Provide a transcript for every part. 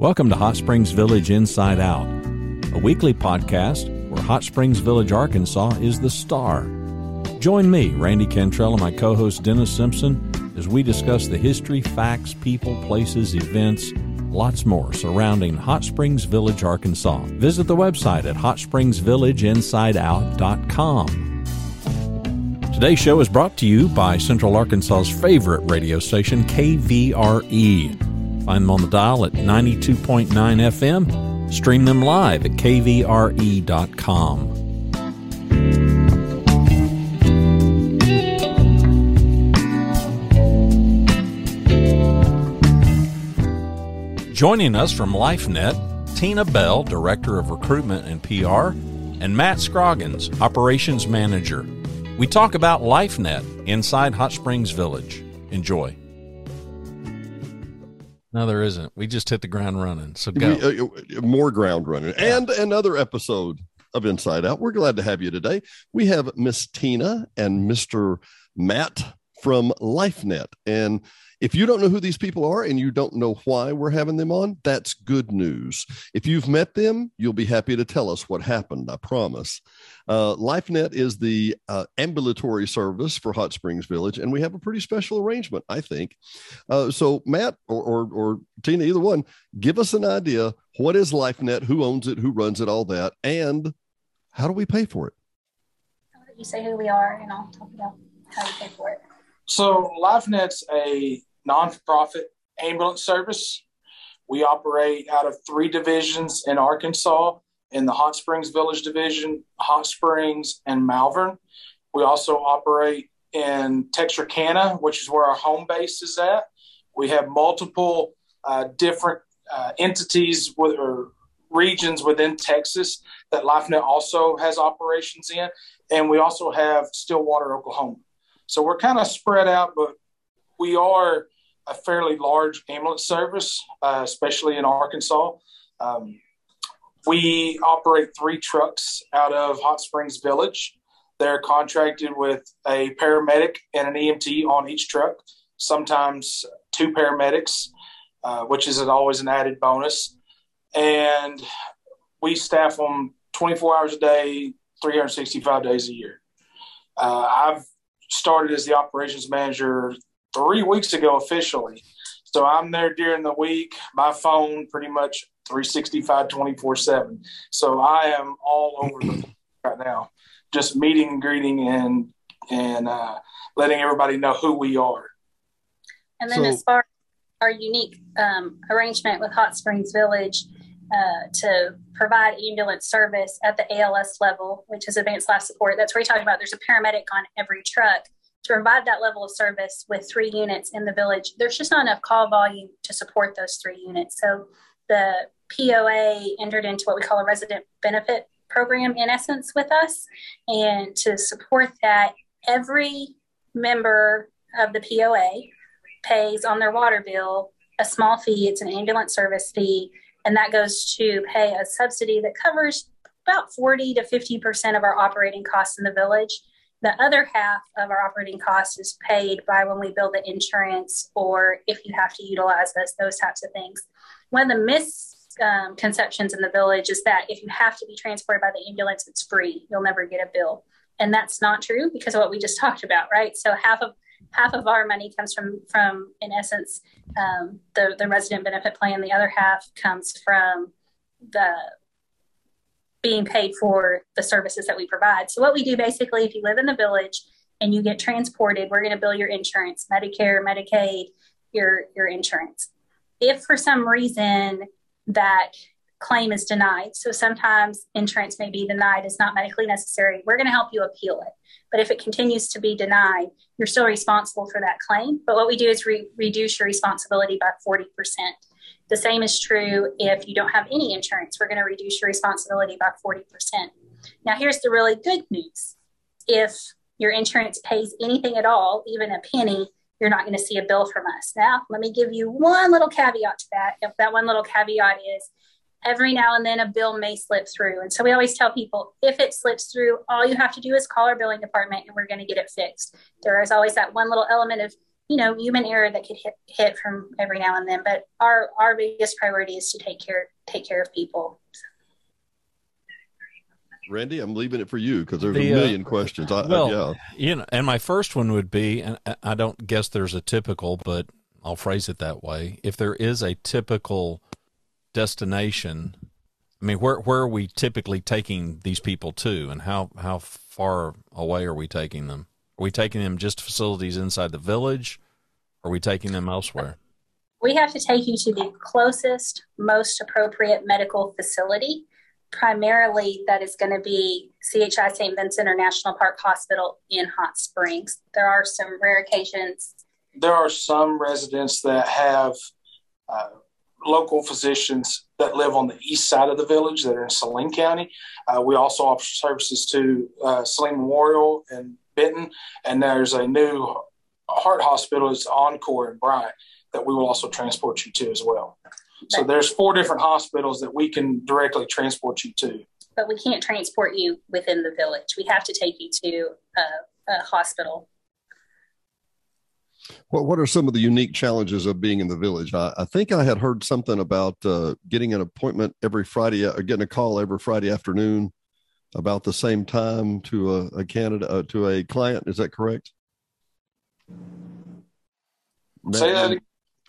Welcome to Hot Springs Village Inside Out, a weekly podcast where Hot Springs Village, Arkansas is the star. Join me, Randy Cantrell, and my co host Dennis Simpson as we discuss the history, facts, people, places, events, lots more surrounding Hot Springs Village, Arkansas. Visit the website at hotspringsvillageinsideout.com. Today's show is brought to you by Central Arkansas's favorite radio station, KVRE. Find them on the dial at 92.9 FM. Stream them live at kvre.com. Joining us from LifeNet, Tina Bell, Director of Recruitment and PR, and Matt Scroggins, Operations Manager. We talk about LifeNet inside Hot Springs Village. Enjoy. No, there isn't. We just hit the ground running. So go. We, uh, more ground running. Yeah. And another episode of Inside Out. We're glad to have you today. We have Miss Tina and Mr. Matt from LifeNet. And if you don't know who these people are and you don't know why we're having them on, that's good news. If you've met them, you'll be happy to tell us what happened, I promise. Uh, LifeNet is the uh, ambulatory service for Hot Springs Village, and we have a pretty special arrangement, I think. Uh, so, Matt or, or, or Tina, either one, give us an idea what is LifeNet, who owns it, who runs it, all that, and how do we pay for it? You say who we are, and I'll talk about how you pay for it. So, LifeNet's a nonprofit ambulance service. We operate out of three divisions in Arkansas in the Hot Springs Village Division, Hot Springs, and Malvern. We also operate in Texarkana, which is where our home base is at. We have multiple uh, different uh, entities with, or regions within Texas that LifeNet also has operations in. And we also have Stillwater, Oklahoma. So we're kind of spread out, but we are a fairly large ambulance service, uh, especially in Arkansas. Um, we operate three trucks out of Hot Springs Village. They're contracted with a paramedic and an EMT on each truck, sometimes two paramedics, uh, which is always an added bonus. And we staff them 24 hours a day, 365 days a year. Uh, I've started as the operations manager three weeks ago officially. So I'm there during the week. My phone pretty much 365, 24 7. So I am all over the right now, just meeting and greeting and and uh, letting everybody know who we are. And then, so, as far as our unique um, arrangement with Hot Springs Village uh, to provide ambulance service at the ALS level, which is advanced life support, that's where we talk about there's a paramedic on every truck to provide that level of service with three units in the village, there's just not enough call volume to support those three units. So the POA entered into what we call a resident benefit program in essence with us. And to support that, every member of the POA pays on their water bill a small fee. It's an ambulance service fee. And that goes to pay a subsidy that covers about 40 to 50% of our operating costs in the village. The other half of our operating costs is paid by when we build the insurance or if you have to utilize us, those types of things. One of the misconceptions in the village is that if you have to be transported by the ambulance, it's free. You'll never get a bill. And that's not true because of what we just talked about, right? So half of half of our money comes from from in essence um, the the resident benefit plan. The other half comes from the being paid for the services that we provide. So what we do basically, if you live in the village and you get transported, we're going to bill your insurance, Medicare, Medicaid, your your insurance. If for some reason that claim is denied, so sometimes insurance may be denied, it's not medically necessary, we're going to help you appeal it. But if it continues to be denied, you're still responsible for that claim. But what we do is re- reduce your responsibility by 40%. The same is true if you don't have any insurance. We're going to reduce your responsibility by 40%. Now, here's the really good news. If your insurance pays anything at all, even a penny, you're not going to see a bill from us. Now, let me give you one little caveat to that. If that one little caveat is every now and then a bill may slip through. And so we always tell people if it slips through, all you have to do is call our billing department and we're going to get it fixed. There is always that one little element of you know, human error that could hit, hit from every now and then. But our our biggest priority is to take care take care of people. Randy, I'm leaving it for you because there's the, a uh, million uh, questions. I, well, I, yeah. you know, and my first one would be, and I don't guess there's a typical, but I'll phrase it that way. If there is a typical destination, I mean, where where are we typically taking these people to, and how how far away are we taking them? Are we taking them just facilities inside the village? Or are we taking them elsewhere? We have to take you to the closest, most appropriate medical facility. Primarily, that is going to be CHI St. Vincent or National Park Hospital in Hot Springs. There are some rare occasions. There are some residents that have uh, local physicians that live on the east side of the village that are in Saline County. Uh, we also offer services to uh, Saline Memorial and Benton, and there's a new heart hospital, it's Encore in Bryant, that we will also transport you to as well. So there's four different hospitals that we can directly transport you to. But we can't transport you within the village. We have to take you to a, a hospital. Well, what are some of the unique challenges of being in the village? I, I think I had heard something about uh, getting an appointment every Friday, or uh, getting a call every Friday afternoon about the same time to a, a candidate uh, to a client. Is that correct? Say that. Again.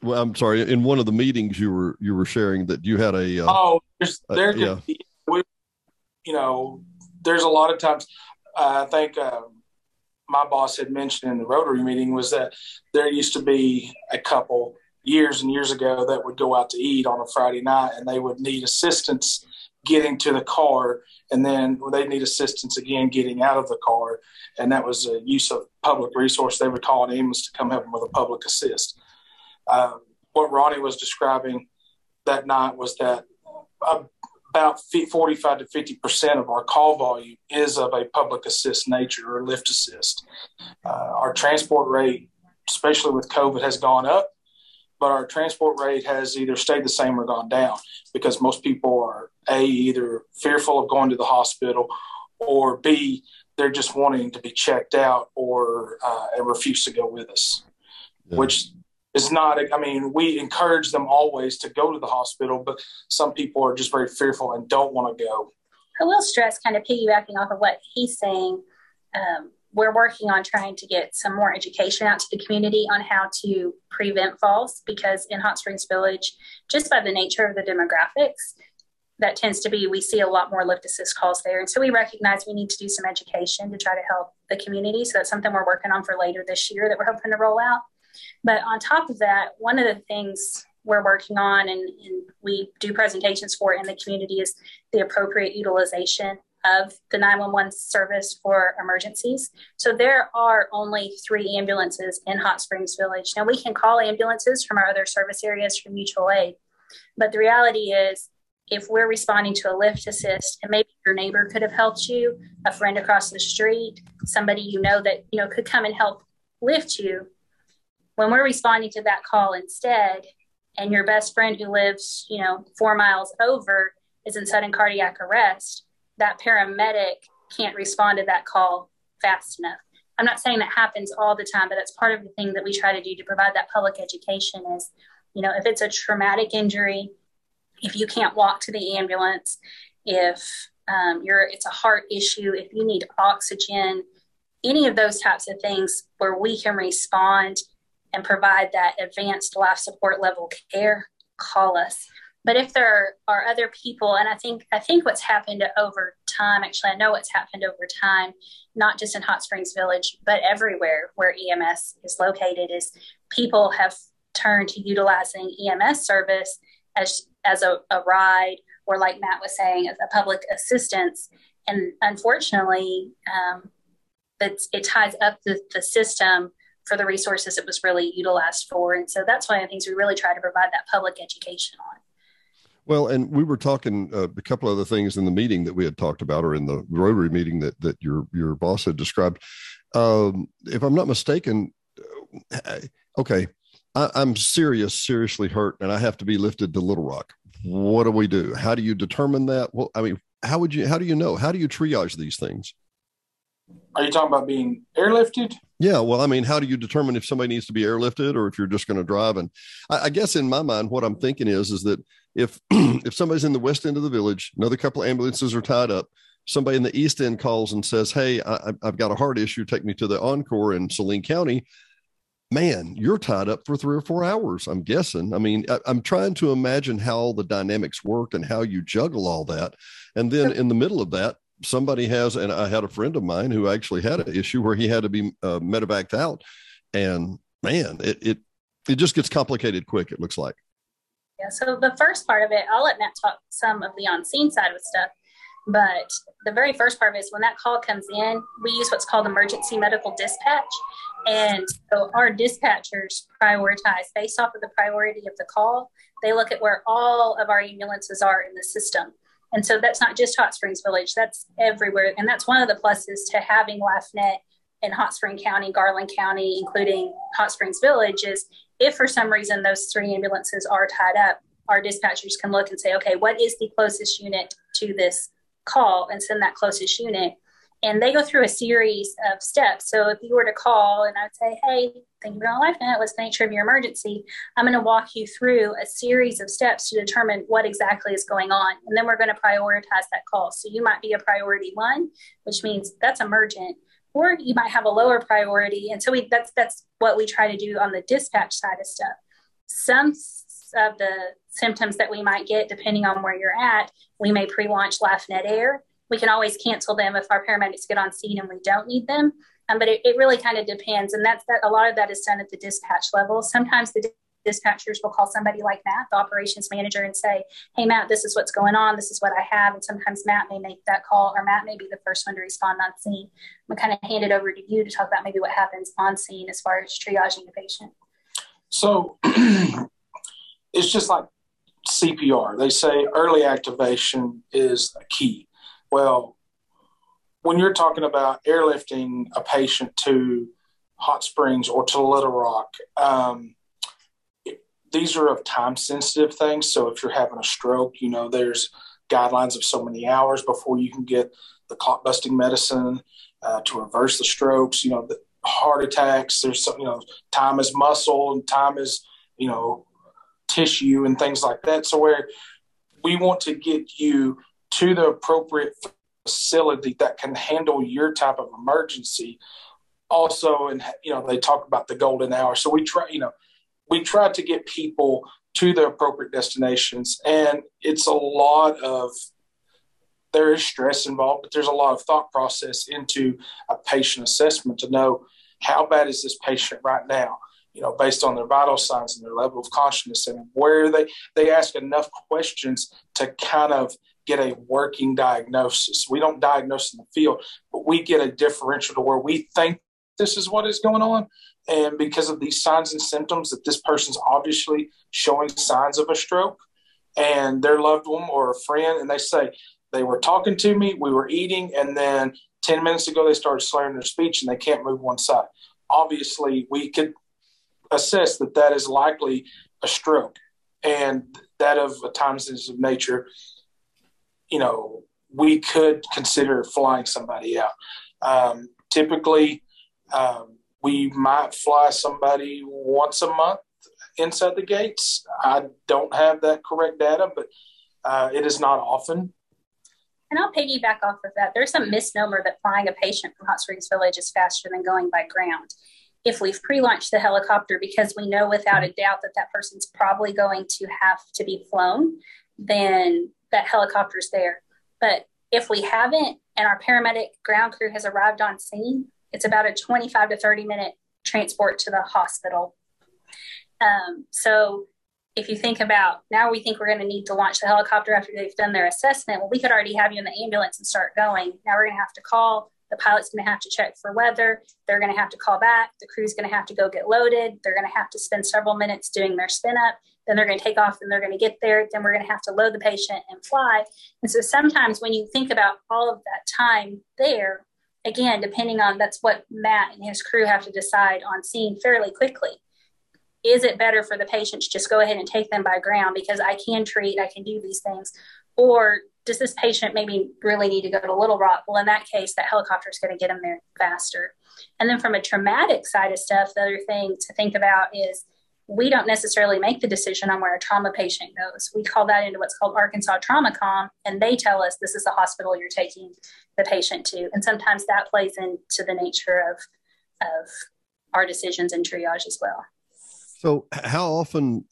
Well, I'm sorry. In one of the meetings, you were you were sharing that you had a. Uh, oh, there's, there uh, yeah. Be, you know, there's a lot of times. Uh, I think uh, my boss had mentioned in the Rotary meeting was that there used to be a couple years and years ago that would go out to eat on a Friday night, and they would need assistance getting to the car, and then they need assistance again getting out of the car. And that was a use of public resource. They would call an ambulance to come help them with a public assist. Um, what Ronnie was describing that night was that about 45 to 50 percent of our call volume is of a public assist nature or lift assist. Uh, our transport rate, especially with COVID, has gone up but our transport rate has either stayed the same or gone down because most people are a either fearful of going to the hospital or b they're just wanting to be checked out or uh, and refuse to go with us yeah. which is not i mean we encourage them always to go to the hospital but some people are just very fearful and don't want to go i will stress kind of piggybacking off of what he's saying um, we're working on trying to get some more education out to the community on how to prevent falls because in Hot Springs Village, just by the nature of the demographics, that tends to be we see a lot more lift assist calls there. And so we recognize we need to do some education to try to help the community. So that's something we're working on for later this year that we're hoping to roll out. But on top of that, one of the things we're working on and, and we do presentations for in the community is the appropriate utilization of the 911 service for emergencies. So there are only three ambulances in Hot Springs Village. Now we can call ambulances from our other service areas for mutual aid, but the reality is if we're responding to a lift assist and maybe your neighbor could have helped you, a friend across the street, somebody you know that you know could come and help lift you, when we're responding to that call instead, and your best friend who lives, you know, four miles over is in sudden cardiac arrest, that paramedic can't respond to that call fast enough. I'm not saying that happens all the time, but that's part of the thing that we try to do to provide that public education is, you know, if it's a traumatic injury, if you can't walk to the ambulance, if um, you're it's a heart issue, if you need oxygen, any of those types of things where we can respond and provide that advanced life support level care, call us. But if there are other people, and I think I think what's happened over time, actually, I know what's happened over time, not just in Hot Springs Village, but everywhere where EMS is located, is people have turned to utilizing EMS service as as a, a ride, or like Matt was saying, as a public assistance. And unfortunately, um, it, it ties up the, the system for the resources it was really utilized for. And so that's one of the things we really try to provide that public education on. Well, and we were talking uh, a couple of other things in the meeting that we had talked about, or in the Rotary meeting that that your your boss had described. Um, if I'm not mistaken, uh, okay, I, I'm serious, seriously hurt, and I have to be lifted to Little Rock. What do we do? How do you determine that? Well, I mean, how would you? How do you know? How do you triage these things? Are you talking about being airlifted? Yeah, well, I mean, how do you determine if somebody needs to be airlifted or if you're just going to drive? And I, I, guess in my mind, what I'm thinking is, is that if if somebody's in the west end of the village, another couple ambulances are tied up, somebody in the east end calls and says, "Hey, I, have got a heart issue. Take me to the Encore in Saline County." Man, you're tied up for three or four hours. I'm guessing. I mean, I, I'm trying to imagine how the dynamics work and how you juggle all that, and then in the middle of that, somebody has, and I had a friend of mine who actually had an issue where he had to be uh, medevaced out, and man, it it it just gets complicated quick. It looks like. Yeah. So the first part of it, I'll let Matt talk some of the on scene side of stuff. But the very first part is when that call comes in, we use what's called emergency medical dispatch. And so our dispatchers prioritize based off of the priority of the call. They look at where all of our ambulances are in the system. And so that's not just Hot Springs Village, that's everywhere. And that's one of the pluses to having LifeNet in Hot Spring County, Garland County, including Hot Springs Village, is if for some reason those three ambulances are tied up, our dispatchers can look and say, okay, what is the closest unit to this call and send that closest unit? And they go through a series of steps. So if you were to call and I'd say, hey, thank you for calling LifeNet, what's the nature of your emergency? I'm going to walk you through a series of steps to determine what exactly is going on. And then we're going to prioritize that call. So you might be a priority one, which means that's emergent or you might have a lower priority. And so we that's that's what we try to do on the dispatch side of stuff. Some of the symptoms that we might get, depending on where you're at, we may pre-launch LifeNet Air. We can always cancel them if our paramedics get on scene and we don't need them. Um, but it, it really kind of depends, and that's that. A lot of that is done at the dispatch level. Sometimes the dispatchers will call somebody like Matt, the operations manager, and say, Hey, Matt, this is what's going on. This is what I have. And sometimes Matt may make that call, or Matt may be the first one to respond on scene. I'm kind of hand it over to you to talk about maybe what happens on scene as far as triaging the patient. So it's just like CPR. They say early activation is a key. Well, when you're talking about airlifting a patient to Hot Springs or to Little Rock, um, these are of time sensitive things. So if you're having a stroke, you know, there's guidelines of so many hours before you can get the clot busting medicine uh, to reverse the strokes. You know, the heart attacks. There's some, you know, time is muscle and time is, you know, tissue and things like that. So where we want to get you to the appropriate facility that can handle your type of emergency. Also, and you know, they talk about the golden hour. So we try, you know, we try to get people to the appropriate destinations and it's a lot of there is stress involved but there's a lot of thought process into a patient assessment to know how bad is this patient right now you know based on their vital signs and their level of consciousness and where they they ask enough questions to kind of get a working diagnosis. We don't diagnose in the field but we get a differential to where we think this is what is going on. And because of these signs and symptoms that this person's obviously showing signs of a stroke and their loved one or a friend and they say they were talking to me we were eating and then 10 minutes ago they started slurring their speech and they can't move one side. Obviously we could assess that that is likely a stroke and that of a time of nature you know we could consider flying somebody out um, typically um, we might fly somebody once a month inside the gates. I don't have that correct data, but uh, it is not often. And I'll piggyback off of that. There's a misnomer that flying a patient from Hot Springs Village is faster than going by ground. If we've pre launched the helicopter because we know without a doubt that that person's probably going to have to be flown, then that helicopter's there. But if we haven't and our paramedic ground crew has arrived on scene, it's about a 25 to 30 minute transport to the hospital. Um, so if you think about now, we think we're going to need to launch the helicopter after they've done their assessment. Well, we could already have you in the ambulance and start going. Now we're going to have to call. The pilot's going to have to check for weather. They're going to have to call back. The crew's going to have to go get loaded. They're going to have to spend several minutes doing their spin up. Then they're going to take off and they're going to get there. Then we're going to have to load the patient and fly. And so sometimes when you think about all of that time there, again, depending on that's what Matt and his crew have to decide on scene fairly quickly. Is it better for the patients just go ahead and take them by ground because I can treat, I can do these things? Or does this patient maybe really need to go to Little Rock? Well, in that case, that helicopter is going to get them there faster. And then from a traumatic side of stuff, the other thing to think about is we don't necessarily make the decision on where a trauma patient goes. We call that into what's called Arkansas Trauma Com, and they tell us this is the hospital you're taking the patient to. And sometimes that plays into the nature of, of our decisions and triage as well. So, how often,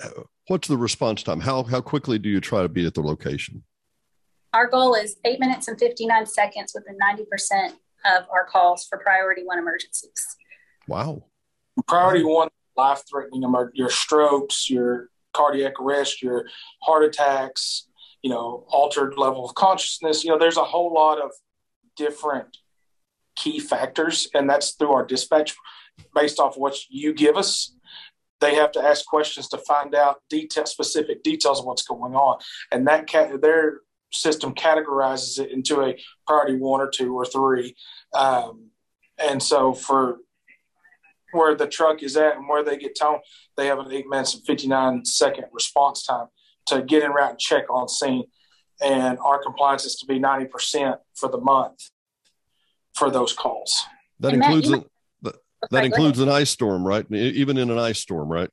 what's the response time? How, how quickly do you try to be at the location? Our goal is eight minutes and 59 seconds within 90% of our calls for priority one emergencies. Wow. Priority one life threatening your strokes, your cardiac arrest, your heart attacks, you know, altered level of consciousness. You know, there's a whole lot of different key factors, and that's through our dispatch based off what you give us. They have to ask questions to find out detail, specific details of what's going on, and that their system categorizes it into a priority one or two or three. Um, and so for where the truck is at and where they get towed, they have an eight minutes and 59 second response time to get in route and check on scene. And our compliance is to be 90% for the month for those calls. That and includes that, a, that includes an ice storm, right? Even in an ice storm, right?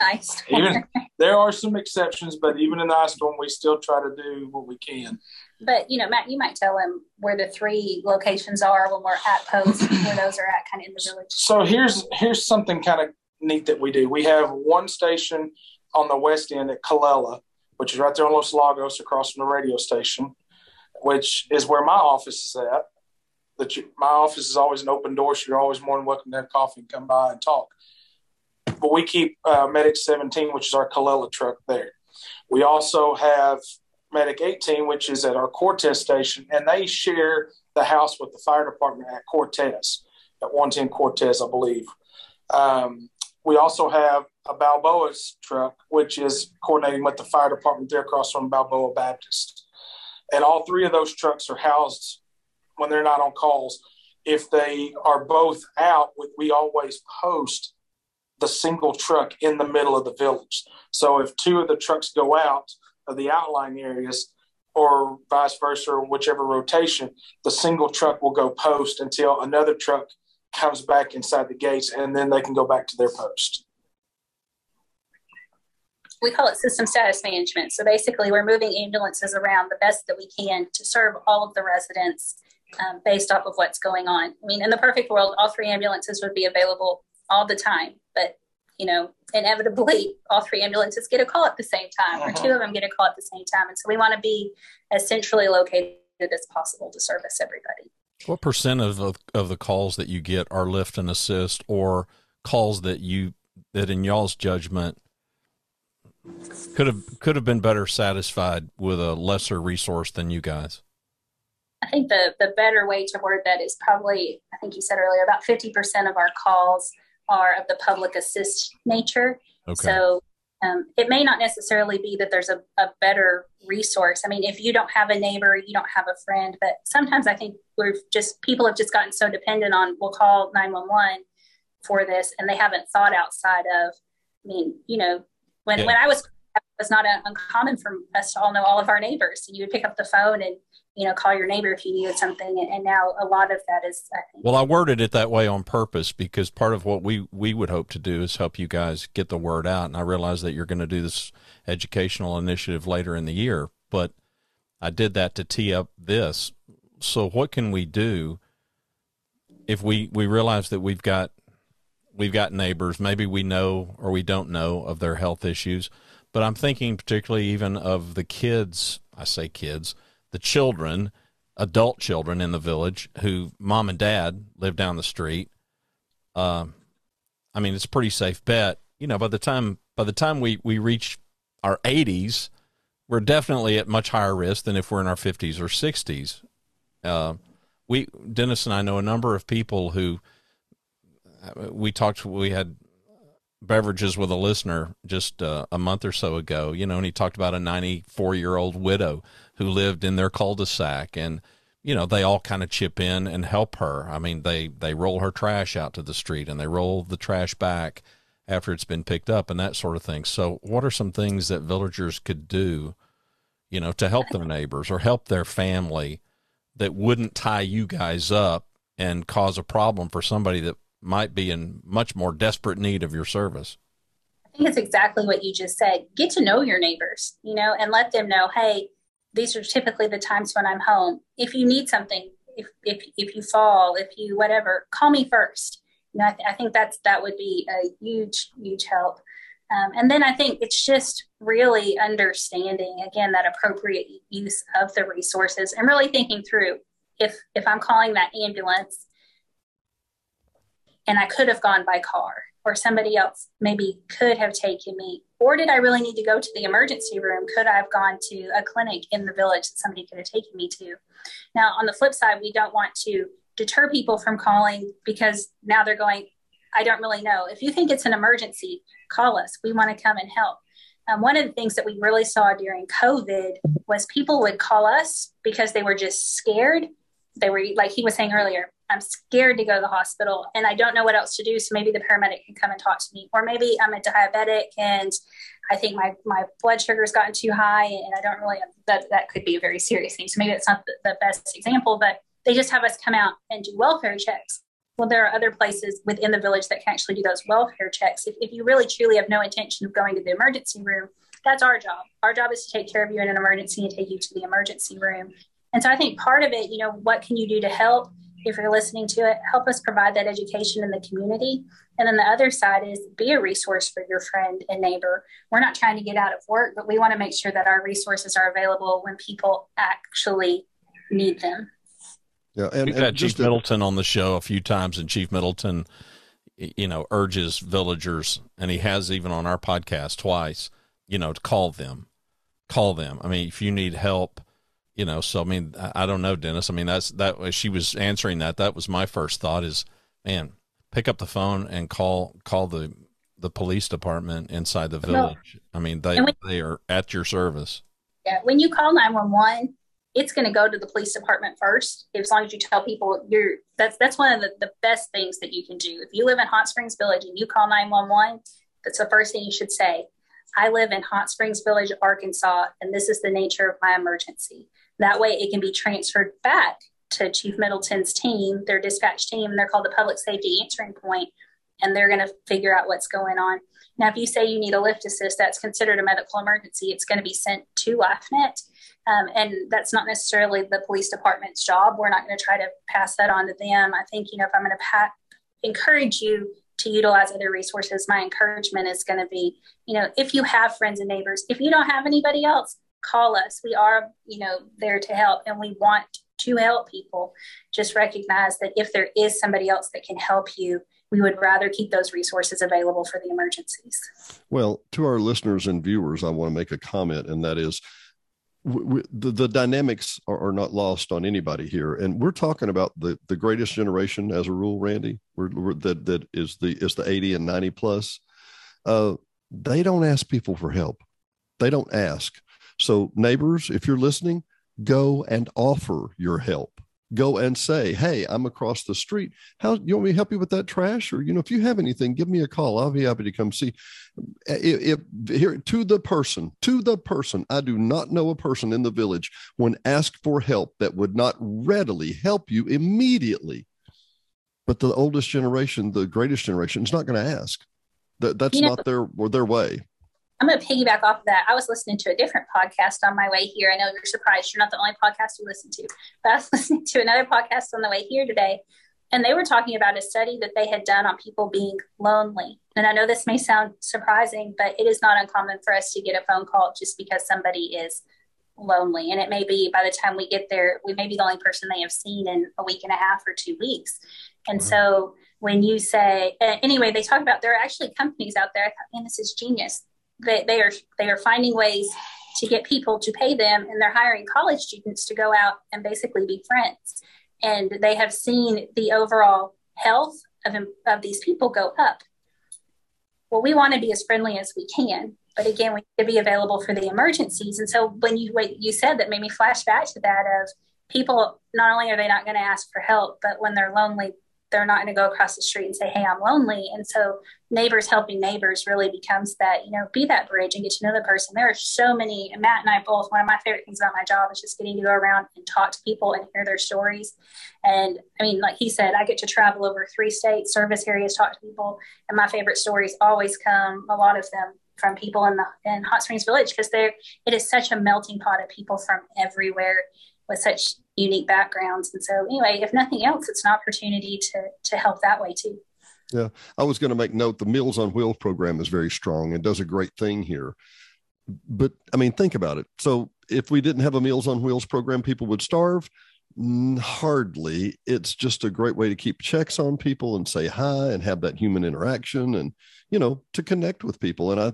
Ice. even there are some exceptions, but even in the ice storm, we still try to do what we can. But you know, Matt, you might tell him where the three locations are when we're at post, where those are at, kind of in the village. So here's here's something kind of neat that we do. We have one station on the west end at Colella, which is right there on Los Lagos, across from the radio station, which is where my office is at. That my office is always an open door, so you're always more than welcome to have coffee and come by and talk. But we keep uh, Medic 17, which is our Colella truck there. We also have Medic 18, which is at our Cortez station, and they share the house with the fire department at Cortez, at 110 Cortez, I believe. Um, we also have a Balboa's truck, which is coordinating with the fire department there across from Balboa Baptist. And all three of those trucks are housed when they're not on calls. If they are both out, we always post the single truck in the middle of the village. So if two of the trucks go out, of the outlying areas or vice versa, or whichever rotation, the single truck will go post until another truck comes back inside the gates and then they can go back to their post. We call it system status management. So basically, we're moving ambulances around the best that we can to serve all of the residents um, based off of what's going on. I mean, in the perfect world, all three ambulances would be available all the time, but you know, inevitably all three ambulances get a call at the same time, uh-huh. or two of them get a call at the same time. And so we want to be as centrally located as possible to service everybody. What percent of the, of the calls that you get are lift and assist, or calls that you that in y'all's judgment could have could have been better satisfied with a lesser resource than you guys? I think the the better way to word that is probably I think you said earlier about fifty percent of our calls are of the public assist nature. Okay. So um, it may not necessarily be that there's a, a, better resource. I mean, if you don't have a neighbor, you don't have a friend, but sometimes I think we're just, people have just gotten so dependent on, we'll call 911 for this, and they haven't thought outside of, I mean, you know, when, yeah. when I was, was not uncommon for us to all know all of our neighbors. And you would pick up the phone and you know, call your neighbor if you needed something. And now a lot of that is, I think. Well, I worded it that way on purpose because part of what we, we would hope to do is help you guys get the word out. And I realize that you're going to do this educational initiative later in the year, but I did that to tee up this. So what can we do if we, we realize that we've got, we've got neighbors, maybe we know or we don't know of their health issues, but I'm thinking particularly even of the kids, I say kids, the children, adult children in the village who mom and dad live down the street. Um, I mean, it's a pretty safe bet. You know, by the time by the time we we reach our 80s, we're definitely at much higher risk than if we're in our 50s or 60s. Uh, we Dennis and I know a number of people who uh, we talked. We had beverages with a listener just uh, a month or so ago. You know, and he talked about a 94 year old widow who lived in their cul-de-sac and you know they all kind of chip in and help her i mean they they roll her trash out to the street and they roll the trash back after it's been picked up and that sort of thing so what are some things that villagers could do you know, to help their neighbors or help their family that wouldn't tie you guys up and cause a problem for somebody that might be in much more desperate need of your service. I think it's exactly what you just said. Get to know your neighbors, you know, and let them know, hey, these are typically the times when I'm home. If you need something, if if if you fall, if you whatever, call me first. You know, I, th- I think that's that would be a huge huge help. Um, and then I think it's just really understanding again that appropriate use of the resources and really thinking through if if I'm calling that ambulance and I could have gone by car or somebody else maybe could have taken me or did I really need to go to the emergency room? Could I have gone to a clinic in the village that somebody could have taken me to? Now, on the flip side, we don't want to deter people from calling because now they're going, I don't really know. If you think it's an emergency, call us. We want to come and help. Um, one of the things that we really saw during COVID was people would call us because they were just scared. They were, like he was saying earlier, I'm scared to go to the hospital and I don't know what else to do. So maybe the paramedic can come and talk to me. Or maybe I'm a diabetic and I think my, my blood sugar's gotten too high and I don't really, that, that could be a very serious thing. So maybe that's not the, the best example, but they just have us come out and do welfare checks. Well, there are other places within the village that can actually do those welfare checks. If, if you really truly have no intention of going to the emergency room, that's our job. Our job is to take care of you in an emergency and take you to the emergency room. And so I think part of it, you know, what can you do to help? If you're listening to it, help us provide that education in the community. And then the other side is be a resource for your friend and neighbor. We're not trying to get out of work, but we want to make sure that our resources are available when people actually need them. Yeah, and, we've had Chief Middleton on the show a few times, and Chief Middleton, you know, urges villagers, and he has even on our podcast twice, you know, to call them, call them. I mean, if you need help, you know so i mean I, don't know dennis. I mean that's that she was answering that. That was my first thought is man pick up the phone and call call the the police department inside the village. I mean they when, they are at your service. Yeah when you call 911 it's going to go to the police department first as long as you tell people you're that's that's one of the, the best things that you can do. If you live in hot springs village and you call 911 that's the first thing you should say. I live in Hot Springs Village, Arkansas, and this is the nature of my emergency. That way, it can be transferred back to Chief Middleton's team, their dispatch team. They're called the Public Safety Answering Point, and they're going to figure out what's going on. Now, if you say you need a lift assist, that's considered a medical emergency. It's going to be sent to LifeNet, um, and that's not necessarily the police department's job. We're not going to try to pass that on to them. I think you know if I'm going to pa- encourage you to utilize other resources, my encouragement is going to be, you know, if you have friends and neighbors, if you don't have anybody else, call us. We are, you know, there to help and we want to help people. Just recognize that if there is somebody else that can help you, we would rather keep those resources available for the emergencies. Well, to our listeners and viewers, I want to make a comment, and that is we, the, the dynamics are, are, not lost on anybody here. And we're talking about the, the greatest generation as a rule, Randy, we're, we're, that, that is the, is the 80 and 90 plus. Uh, they don't ask people for help. They don't ask. So, neighbors, if you're listening, go and offer your help. Go and say, "Hey, I'm across the street. How you want me to help you with that trash? Or you know, if you have anything, give me a call. I'll be happy to come see." If, if here to the person, to the person, I do not know a person in the village when asked for help that would not readily help you immediately. But the oldest generation, the greatest generation, is not going to ask. That, that's you know, not their their way. I'm going to piggyback off of that. I was listening to a different podcast on my way here. I know you're surprised. You're not the only podcast you listen to, but I was listening to another podcast on the way here today. And they were talking about a study that they had done on people being lonely. And I know this may sound surprising, but it is not uncommon for us to get a phone call just because somebody is lonely. And it may be by the time we get there, we may be the only person they have seen in a week and a half or two weeks. And mm-hmm. so when you say, anyway, they talk about there are actually companies out there. I thought, man, this is genius they, they are they are finding ways to get people to pay them and they're hiring college students to go out and basically be friends. And they have seen the overall health of, of these people go up. Well we want to be as friendly as we can but again we need to be available for the emergencies. And so when you what you said that made me flash back to that of people not only are they not going to ask for help but when they're lonely they're not going to go across the street and say, Hey, I'm lonely. And so neighbors helping neighbors really becomes that, you know, be that bridge and get to know the person. There are so many, Matt and I both, one of my favorite things about my job is just getting to go around and talk to people and hear their stories. And I mean, like he said, I get to travel over three states, service areas, talk to people. And my favorite stories always come, a lot of them from people in the in Hot Springs Village because there it is such a melting pot of people from everywhere with such unique backgrounds. And so, anyway, if nothing else, it's an opportunity to to help that way too. Yeah, I was going to make note. The Meals on Wheels program is very strong and does a great thing here. But I mean, think about it. So, if we didn't have a Meals on Wheels program, people would starve. Hardly. It's just a great way to keep checks on people and say hi and have that human interaction and you know, to connect with people. And I,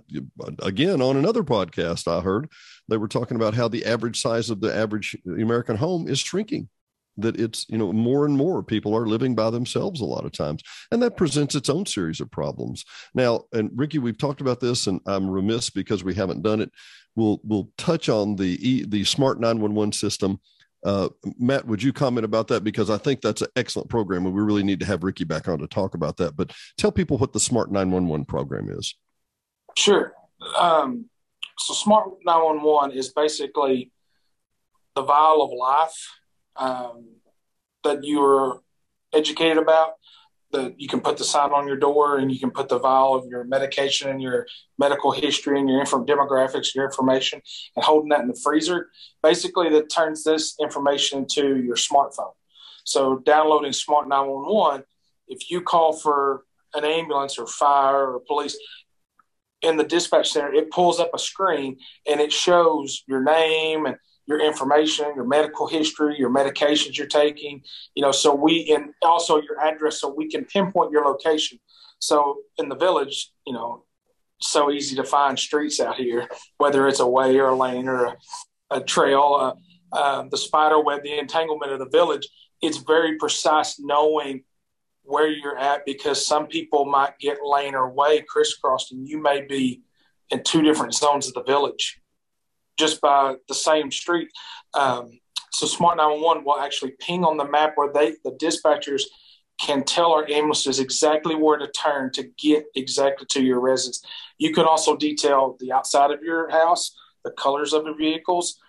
again, on another podcast I heard, they were talking about how the average size of the average American home is shrinking. That it's, you know, more and more people are living by themselves a lot of times. And that presents its own series of problems. Now, and Ricky, we've talked about this, and I'm remiss because we haven't done it. We'll, we'll touch on the, the smart 911 system uh, Matt, would you comment about that? Because I think that's an excellent program, and we really need to have Ricky back on to talk about that. But tell people what the Smart 911 program is. Sure. Um, so, Smart 911 is basically the vial of life um, that you are educated about the you can put the sign on your door and you can put the vial of your medication and your medical history and your info demographics, your information, and holding that in the freezer. Basically, that turns this information into your smartphone. So downloading Smart 911, if you call for an ambulance or fire or police in the dispatch center, it pulls up a screen and it shows your name and your information, your medical history, your medications you're taking, you know, so we, and also your address, so we can pinpoint your location. So in the village, you know, so easy to find streets out here, whether it's a way or a lane or a, a trail, uh, uh, the spider web, the entanglement of the village, it's very precise knowing where you're at because some people might get lane or way crisscrossed and you may be in two different zones of the village just by the same street. Um, so Smart 911 will actually ping on the map where they the dispatchers can tell our ambulances exactly where to turn to get exactly to your residence. You can also detail the outside of your house, the colors of the vehicles,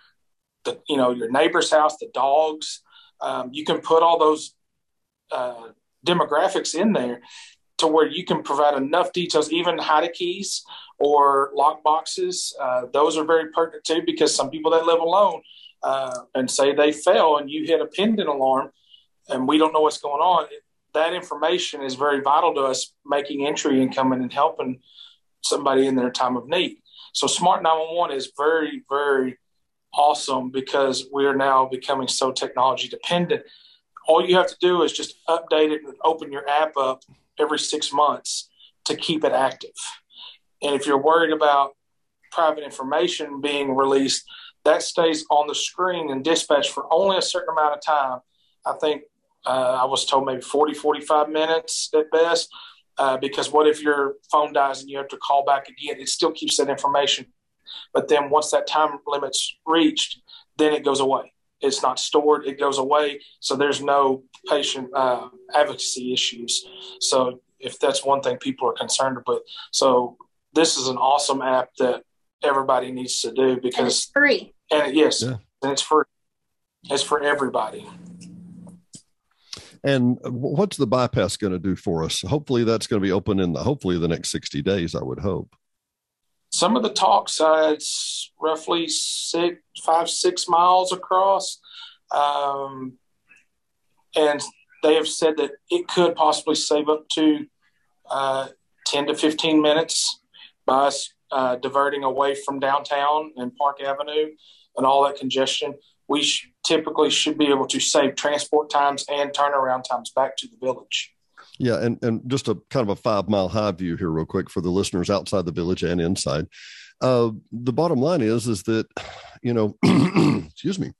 the you know your neighbor's house, the dogs. Um, you can put all those uh, demographics in there to where you can provide enough details, even hide keys or lock boxes. Uh, those are very pertinent too, because some people that live alone uh, and say they fell and you hit a pendant alarm and we don't know what's going on. That information is very vital to us making entry and coming and helping somebody in their time of need. So Smart 911 is very, very awesome because we are now becoming so technology dependent. All you have to do is just update it and open your app up every six months to keep it active. And if you're worried about private information being released, that stays on the screen and dispatch for only a certain amount of time. I think uh, I was told maybe 40, 45 minutes at best. Uh, because what if your phone dies and you have to call back again? It still keeps that information. But then once that time limit's reached, then it goes away. It's not stored, it goes away. So there's no patient uh, advocacy issues. So if that's one thing people are concerned with. So this is an awesome app that everybody needs to do because and it's free. And yes, yeah. and it's free. It's for everybody. And what's the bypass going to do for us? Hopefully, that's going to be open in the hopefully the next sixty days. I would hope. Some of the talk sites, roughly six, five, six miles across, um, and they have said that it could possibly save up to uh, ten to fifteen minutes bus uh, diverting away from downtown and Park Avenue and all that congestion, we sh- typically should be able to save transport times and turnaround times back to the village. Yeah, and, and just a kind of a five mile high view here, real quick, for the listeners outside the village and inside. Uh, the bottom line is, is that, you know, excuse me,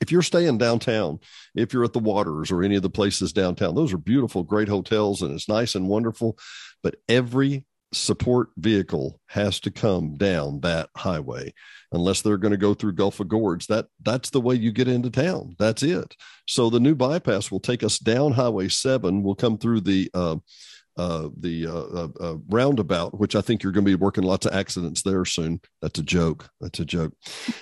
if you're staying downtown, if you're at the waters or any of the places downtown, those are beautiful, great hotels and it's nice and wonderful. But every support vehicle has to come down that highway unless they're going to go through Gulpha Gorge. That that's the way you get into town. That's it. So the new bypass will take us down Highway Seven. We'll come through the uh, uh, the uh, uh, uh, roundabout, which I think you're going to be working lots of accidents there soon. That's a joke. That's a joke.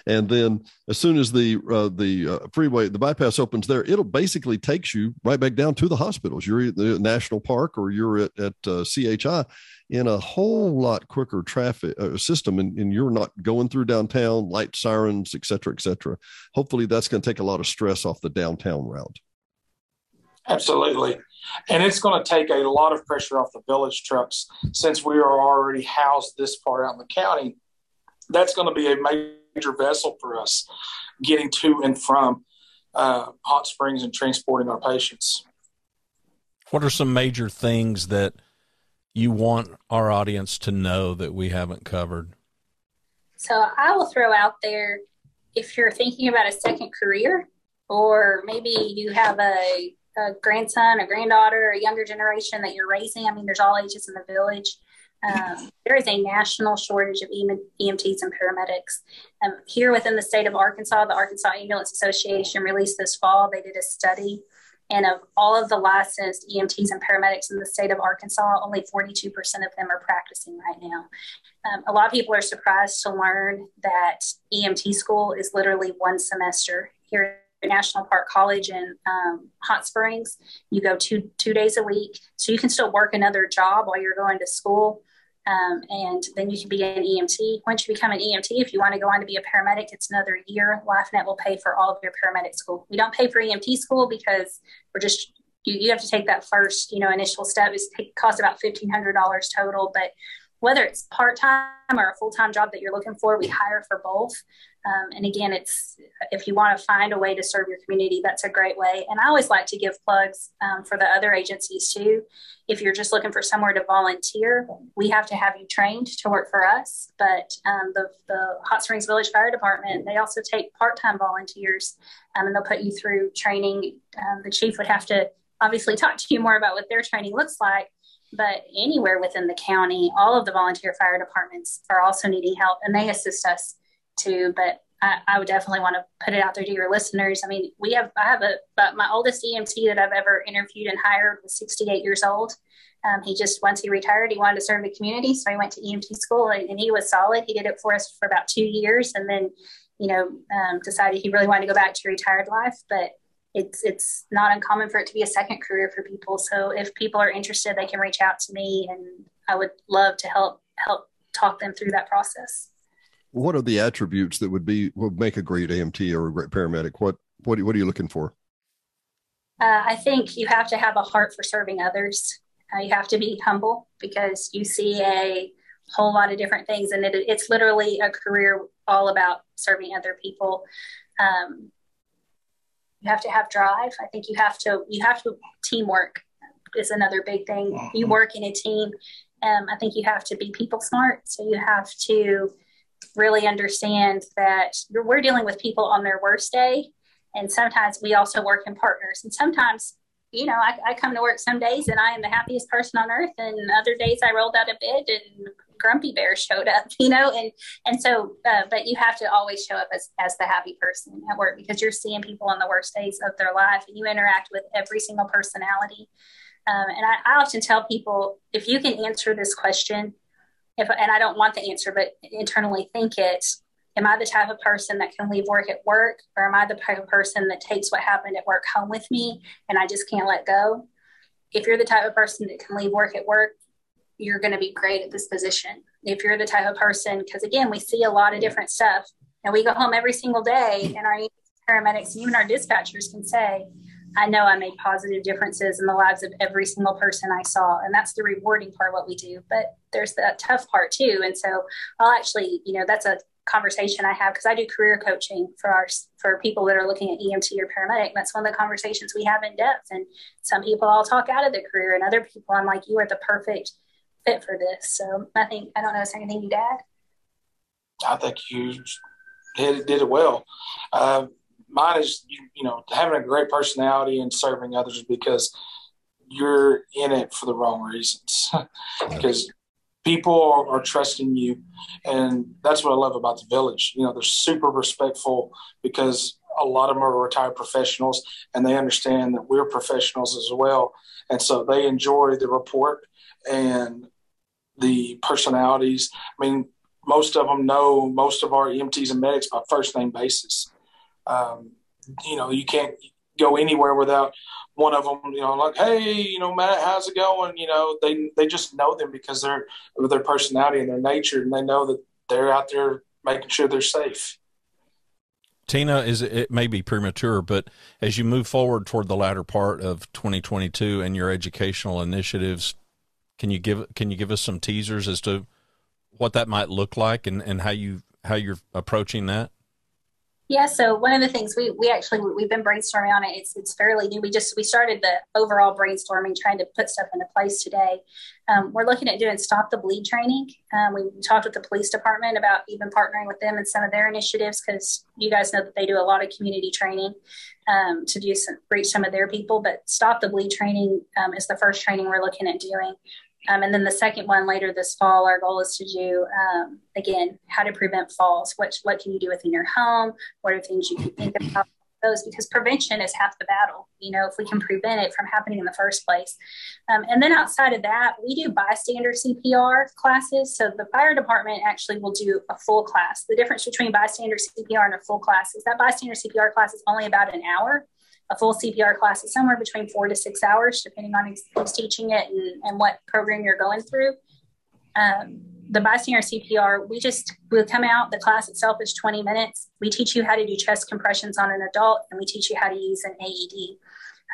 And then as soon as the uh, the freeway, the bypass opens there, it'll basically takes you right back down to the hospitals. You're at the national park or you're at, at CHI in a whole lot quicker traffic system, and, and you're not going through downtown, light sirens, et cetera, et cetera. Hopefully, that's going to take a lot of stress off the downtown route. Absolutely. And it's going to take a lot of pressure off the village trucks since we are already housed this far out in the county. That's going to be a major vessel for us getting to and from uh, hot springs and transporting our patients. What are some major things that you want our audience to know that we haven't covered? So I will throw out there if you're thinking about a second career, or maybe you have a a grandson, a granddaughter, a younger generation that you're raising. I mean, there's all ages in the village. Um, there is a national shortage of EMTs and paramedics. Um, here within the state of Arkansas, the Arkansas Ambulance Association released this fall, they did a study. And of all of the licensed EMTs and paramedics in the state of Arkansas, only 42% of them are practicing right now. Um, a lot of people are surprised to learn that EMT school is literally one semester here at National Park College in um, Hot Springs. You go two two days a week, so you can still work another job while you're going to school, um, and then you can be an EMT. Once you become an EMT, if you want to go on to be a paramedic, it's another year. LifeNet will pay for all of your paramedic school. We don't pay for EMT school because we're just you, you have to take that first you know initial step. It costs about fifteen hundred dollars total, but whether it's part time or a full time job that you're looking for, we hire for both. Um, and again, it's if you want to find a way to serve your community, that's a great way. And I always like to give plugs um, for the other agencies too. If you're just looking for somewhere to volunteer, we have to have you trained to work for us. But um, the, the Hot Springs Village Fire Department, they also take part time volunteers um, and they'll put you through training. Um, the chief would have to obviously talk to you more about what their training looks like but anywhere within the county, all of the volunteer fire departments are also needing help and they assist us too. But I, I, would definitely want to put it out there to your listeners. I mean, we have, I have a, but my oldest EMT that I've ever interviewed and hired was 68 years old. Um, he just, once he retired, he wanted to serve the community. So he went to EMT school and, and he was solid. He did it for us for about two years and then, you know, um, decided he really wanted to go back to retired life. But it's it's not uncommon for it to be a second career for people. So if people are interested, they can reach out to me, and I would love to help help talk them through that process. What are the attributes that would be would make a great EMT or a great paramedic? What what what are you looking for? Uh, I think you have to have a heart for serving others. Uh, you have to be humble because you see a whole lot of different things, and it, it's literally a career all about serving other people. Um, you have to have drive. I think you have to you have to teamwork is another big thing. Mm-hmm. You work in a team. Um, I think you have to be people smart. So you have to really understand that we're dealing with people on their worst day. And sometimes we also work in partners. And sometimes, you know, I, I come to work some days and I am the happiest person on earth. And other days I rolled out of bed and grumpy bear showed up, you know, and and so, uh, but you have to always show up as as the happy person at work because you're seeing people on the worst days of their life, and you interact with every single personality. Um, and I, I often tell people if you can answer this question, if and I don't want the answer, but internally think it. Am I the type of person that can leave work at work, or am I the type of person that takes what happened at work home with me and I just can't let go? If you're the type of person that can leave work at work, you're going to be great at this position. If you're the type of person, because again, we see a lot of different stuff and we go home every single day and our paramedics and even our dispatchers can say, I know I made positive differences in the lives of every single person I saw. And that's the rewarding part of what we do. But there's that tough part too. And so I'll actually, you know, that's a conversation I have because I do career coaching for our for people that are looking at EMT or paramedic. That's one of the conversations we have in depth. And some people I'll talk out of the career, and other people I'm like, you are the perfect fit for this. So I think I don't know. Is there anything you'd add? I think you did, did it well. Uh, mine is you, you know having a great personality and serving others because you're in it for the wrong reasons. because people are, trusting you and that's what i love about the village. You know they're super respectful because a lot of them are retired professionals and they understand that we're professionals as well. And so they enjoy the report and the personalities. I mean most of them know most of our emts and medics by first name basis um, you know you can't go anywhere without one of them, you know, like, hey, you know, Matt, how's it going? You know, they they just know them because they're of their personality and their nature, and they know that they're out there making sure they're safe. Tina, is it may be premature, but as you move forward toward the latter part of 2022 and your educational initiatives, can you give can you give us some teasers as to what that might look like and, and how you how you're approaching that? Yeah, so one of the things we we actually we've been brainstorming on it. It's it's fairly new. We just we started the overall brainstorming, trying to put stuff into place today. Um, we're looking at doing stop the bleed training. Um, we talked with the police department about even partnering with them in some of their initiatives because you guys know that they do a lot of community training um, to do some reach some of their people. But stop the bleed training um, is the first training we're looking at doing. Um, and then the second one later this fall, our goal is to do um, again how to prevent falls. What what can you do within your home? What are things you can think about those? Because prevention is half the battle. You know, if we can prevent it from happening in the first place. Um, and then outside of that, we do bystander CPR classes. So the fire department actually will do a full class. The difference between bystander CPR and a full class is that bystander CPR class is only about an hour a full CPR class is somewhere between four to six hours, depending on who's teaching it and, and what program you're going through. Um, the bystander CPR, we just will come out. The class itself is 20 minutes. We teach you how to do chest compressions on an adult, and we teach you how to use an AED.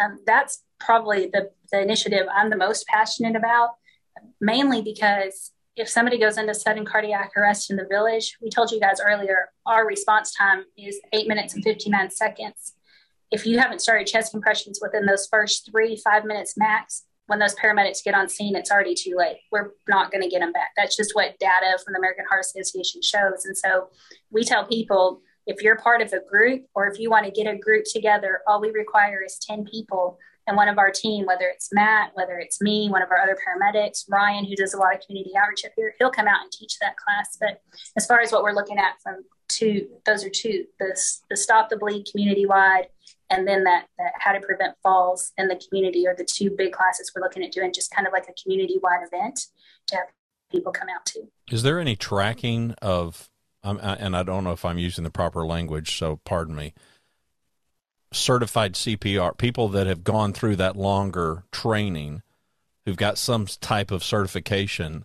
Um, that's probably the, the initiative I'm the most passionate about, mainly because if somebody goes into sudden cardiac arrest in the village, we told you guys earlier, our response time is eight minutes and 59 seconds if you haven't started chest compressions within those first three, five minutes max, when those paramedics get on scene, it's already too late. We're not going to get them back. That's just what data from the American Heart Association shows. And so we tell people if you're part of a group or if you want to get a group together, all we require is 10 people. And one of our team, whether it's Matt, whether it's me, one of our other paramedics, Ryan, who does a lot of community outreach up here, he'll come out and teach that class. But as far as what we're looking at from two, those are two the, the Stop the Bleed community wide and then that, that how to prevent falls in the community are the two big classes we're looking at doing just kind of like a community wide event to have people come out to. Is there any tracking of um, and i don't know if i'm using the proper language so pardon me certified cpr people that have gone through that longer training who've got some type of certification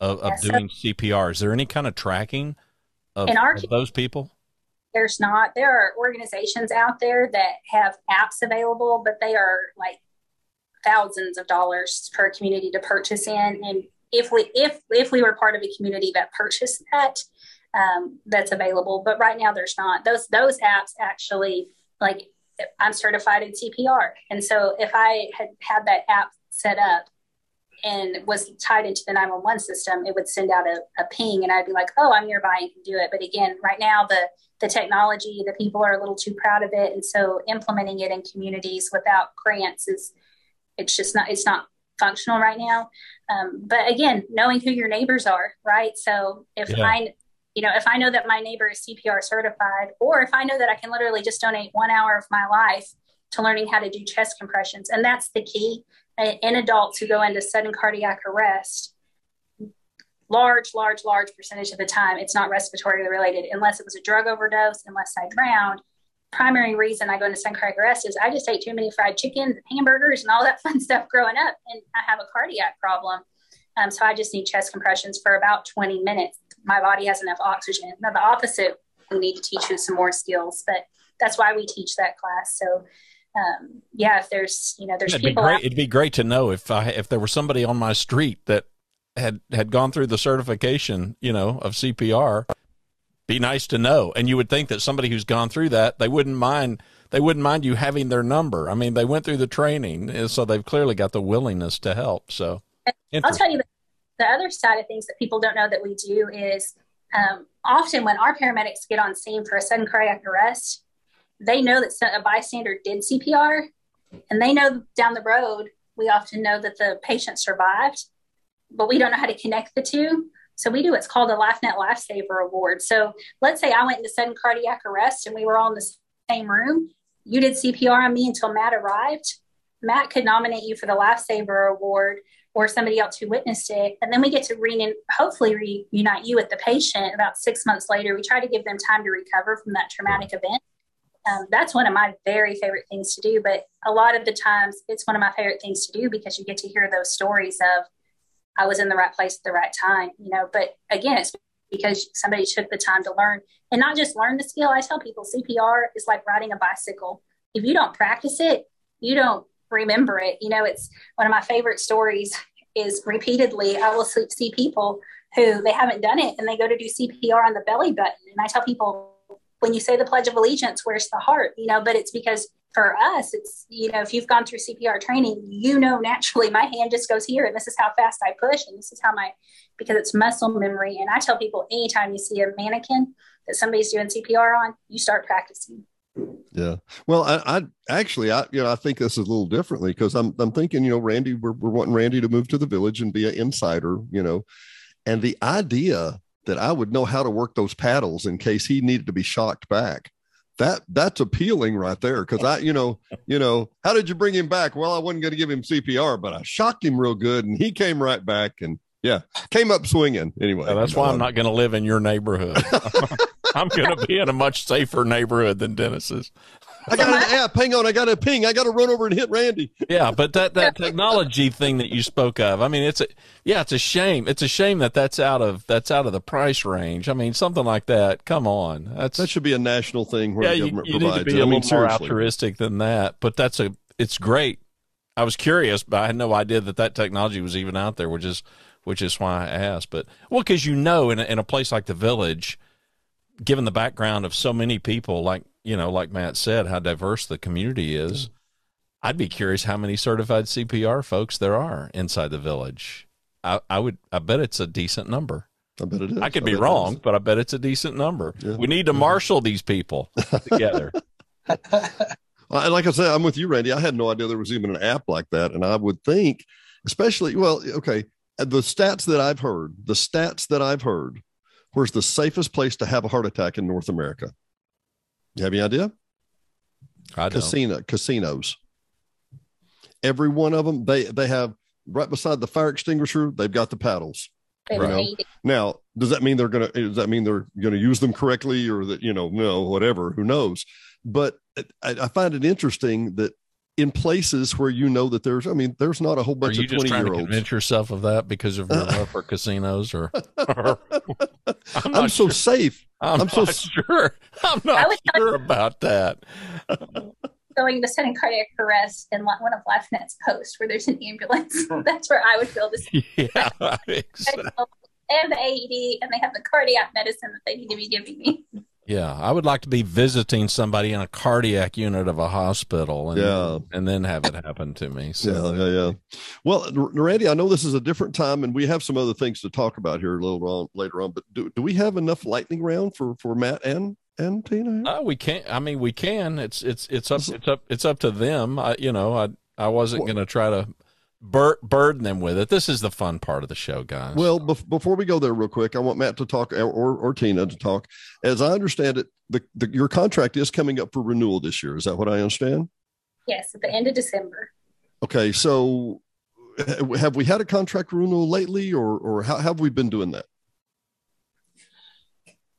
of, of yeah, doing cpr is there any kind of tracking of, our, of those people there's not. There are organizations out there that have apps available, but they are like thousands of dollars per community to purchase in. And if we if if we were part of a community that purchased that, um, that's available. But right now there's not. Those those apps actually like I'm certified in CPR, and so if I had had that app set up and was tied into the 911 system, it would send out a, a ping, and I'd be like, "Oh, I'm nearby and can do it." But again, right now the the technology, the people are a little too proud of it, and so implementing it in communities without grants is it's just not it's not functional right now. Um, but again, knowing who your neighbors are, right? So if yeah. I you know, if I know that my neighbor is CPR certified, or if I know that I can literally just donate one hour of my life to learning how to do chest compressions, and that's the key in adults who go into sudden cardiac arrest large, large, large percentage of the time, it's not respiratory related unless it was a drug overdose, unless I drowned. Primary reason I go into sudden cardiac arrest is I just ate too many fried chickens hamburgers and all that fun stuff growing up, and I have a cardiac problem. Um, so I just need chest compressions for about 20 minutes. My body has enough oxygen. Now, the opposite, we need to teach you some more skills, but that's why we teach that class. So, um, yeah, if there's, you know, there's it'd people. Be great, it'd be great to know if I, if there was somebody on my street that had had gone through the certification, you know, of CPR, be nice to know. And you would think that somebody who's gone through that, they wouldn't mind they wouldn't mind you having their number. I mean, they went through the training, so they've clearly got the willingness to help. So I'll tell you the other side of things that people don't know that we do is um, often when our paramedics get on scene for a sudden cardiac arrest, they know that a bystander did CPR, and they know down the road we often know that the patient survived but we don't know how to connect the two. So we do what's called a LifeNet Lifesaver Award. So let's say I went into sudden cardiac arrest and we were all in the same room. You did CPR on me until Matt arrived. Matt could nominate you for the Lifesaver Award or somebody else who witnessed it. And then we get to re- hopefully reunite you with the patient about six months later. We try to give them time to recover from that traumatic event. Um, that's one of my very favorite things to do. But a lot of the times, it's one of my favorite things to do because you get to hear those stories of, I was in the right place at the right time, you know. But again, it's because somebody took the time to learn and not just learn the skill. I tell people CPR is like riding a bicycle. If you don't practice it, you don't remember it. You know, it's one of my favorite stories is repeatedly I will see people who they haven't done it and they go to do CPR on the belly button. And I tell people, when you say the Pledge of Allegiance, where's the heart? You know, but it's because for us, it's, you know, if you've gone through CPR training, you know, naturally my hand just goes here and this is how fast I push and this is how my, because it's muscle memory. And I tell people anytime you see a mannequin that somebody's doing CPR on, you start practicing. Yeah. Well, I, I, actually, I you know, I think this is a little differently because I'm I'm thinking, you know, Randy, we're we're wanting Randy to move to the village and be an insider, you know, and the idea that I would know how to work those paddles in case he needed to be shocked back. That that's appealing right there because I, you know, you know, how did you bring him back? Well, I wasn't going to give him CPR, but I shocked him real good, and he came right back and yeah, came up swinging anyway. Yeah, that's why I'm not going to live in your neighborhood. I'm going to be in a much safer neighborhood than Dennis's. I got an app. Hang on, I got a ping. I got to run over and hit Randy. Yeah, but that that technology thing that you spoke of. I mean, it's a yeah, it's a shame. It's a shame that that's out of that's out of the price range. I mean, something like that. Come on, that's that should be a national thing where yeah, the government you, you provides. need to be it. a I mean, little more altruistic than that. But that's a it's great. I was curious, but I had no idea that that technology was even out there, which is which is why I asked. But well, because you know, in a, in a place like the village, given the background of so many people, like you know, like Matt said, how diverse the community is, I'd be curious how many certified CPR folks there are inside the village. I, I would, I bet it's a decent number. I bet it is. I could be wrong, but I bet it's a decent number. Yeah. We need to mm-hmm. marshal these people together. I, like I said, I'm with you, Randy. I had no idea there was even an app like that, and I would think, especially, well, okay, the stats that I've heard, the stats that I've heard, where's the safest place to have a heart attack in North America? You have any idea? I don't. Casino casinos. Every one of them, they they have right beside the fire extinguisher. They've got the paddles. Right. don't need it. Now, does that mean they're gonna? Does that mean they're gonna use them correctly, or that you know, no, whatever? Who knows? But I, I find it interesting that in places where you know that there's, I mean, there's not a whole Are bunch you of just twenty trying year to olds. convince yourself of that because of your uh. love for casinos, or? I'm, I'm so sure. safe. I'm, I'm so not s- sure. I'm not sure about that. Going to sudden cardiac arrest in one of LifeNet's posts where there's an ambulance. That's where I would feel this. Yeah, exactly. And the AED, and they have the cardiac medicine that they need to be giving me. Yeah, I would like to be visiting somebody in a cardiac unit of a hospital, and Yeah. and then have it happen to me. So. Yeah, yeah, yeah. Well, Randy, I know this is a different time, and we have some other things to talk about here a little on, later on. But do, do we have enough lightning round for for Matt and and Tina? Uh, we can't. I mean, we can. It's it's it's up it's up it's up to them. I, you know, I I wasn't Well- going to try to bur- burden them with it. This is the fun part of the show, guys. Well, bef- before we go there, real quick, I want Matt to talk or, or, or Tina to talk. As I understand it, the, the your contract is coming up for renewal this year. Is that what I understand? Yes, at the end of December. Okay, so have we had a contract renewal lately, or or how, how have we been doing that?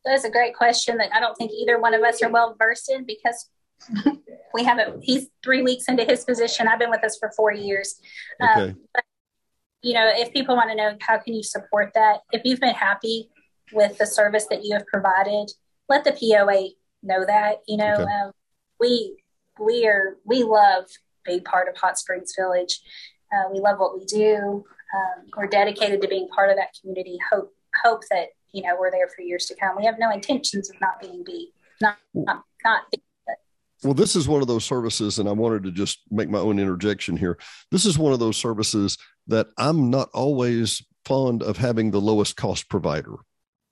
That's a great question that I don't think either one of us are well versed in because we haven't. He's three weeks into his position. I've been with us for four years. Um, Okay, you know, if people want to know how can you support that, if you've been happy with the service that you have provided, let the POA know that. You know, Okay. um, we we are we love being part of Hot Springs Village. Uh, we love what we do. Um, we're dedicated to being part of that community. Hope hope that you know we're there for years to come. We have no intentions of not being be not not, not being Well, this is one of those services, and I wanted to just make my own interjection here. This is one of those services that I'm not always fond of having the lowest cost provider,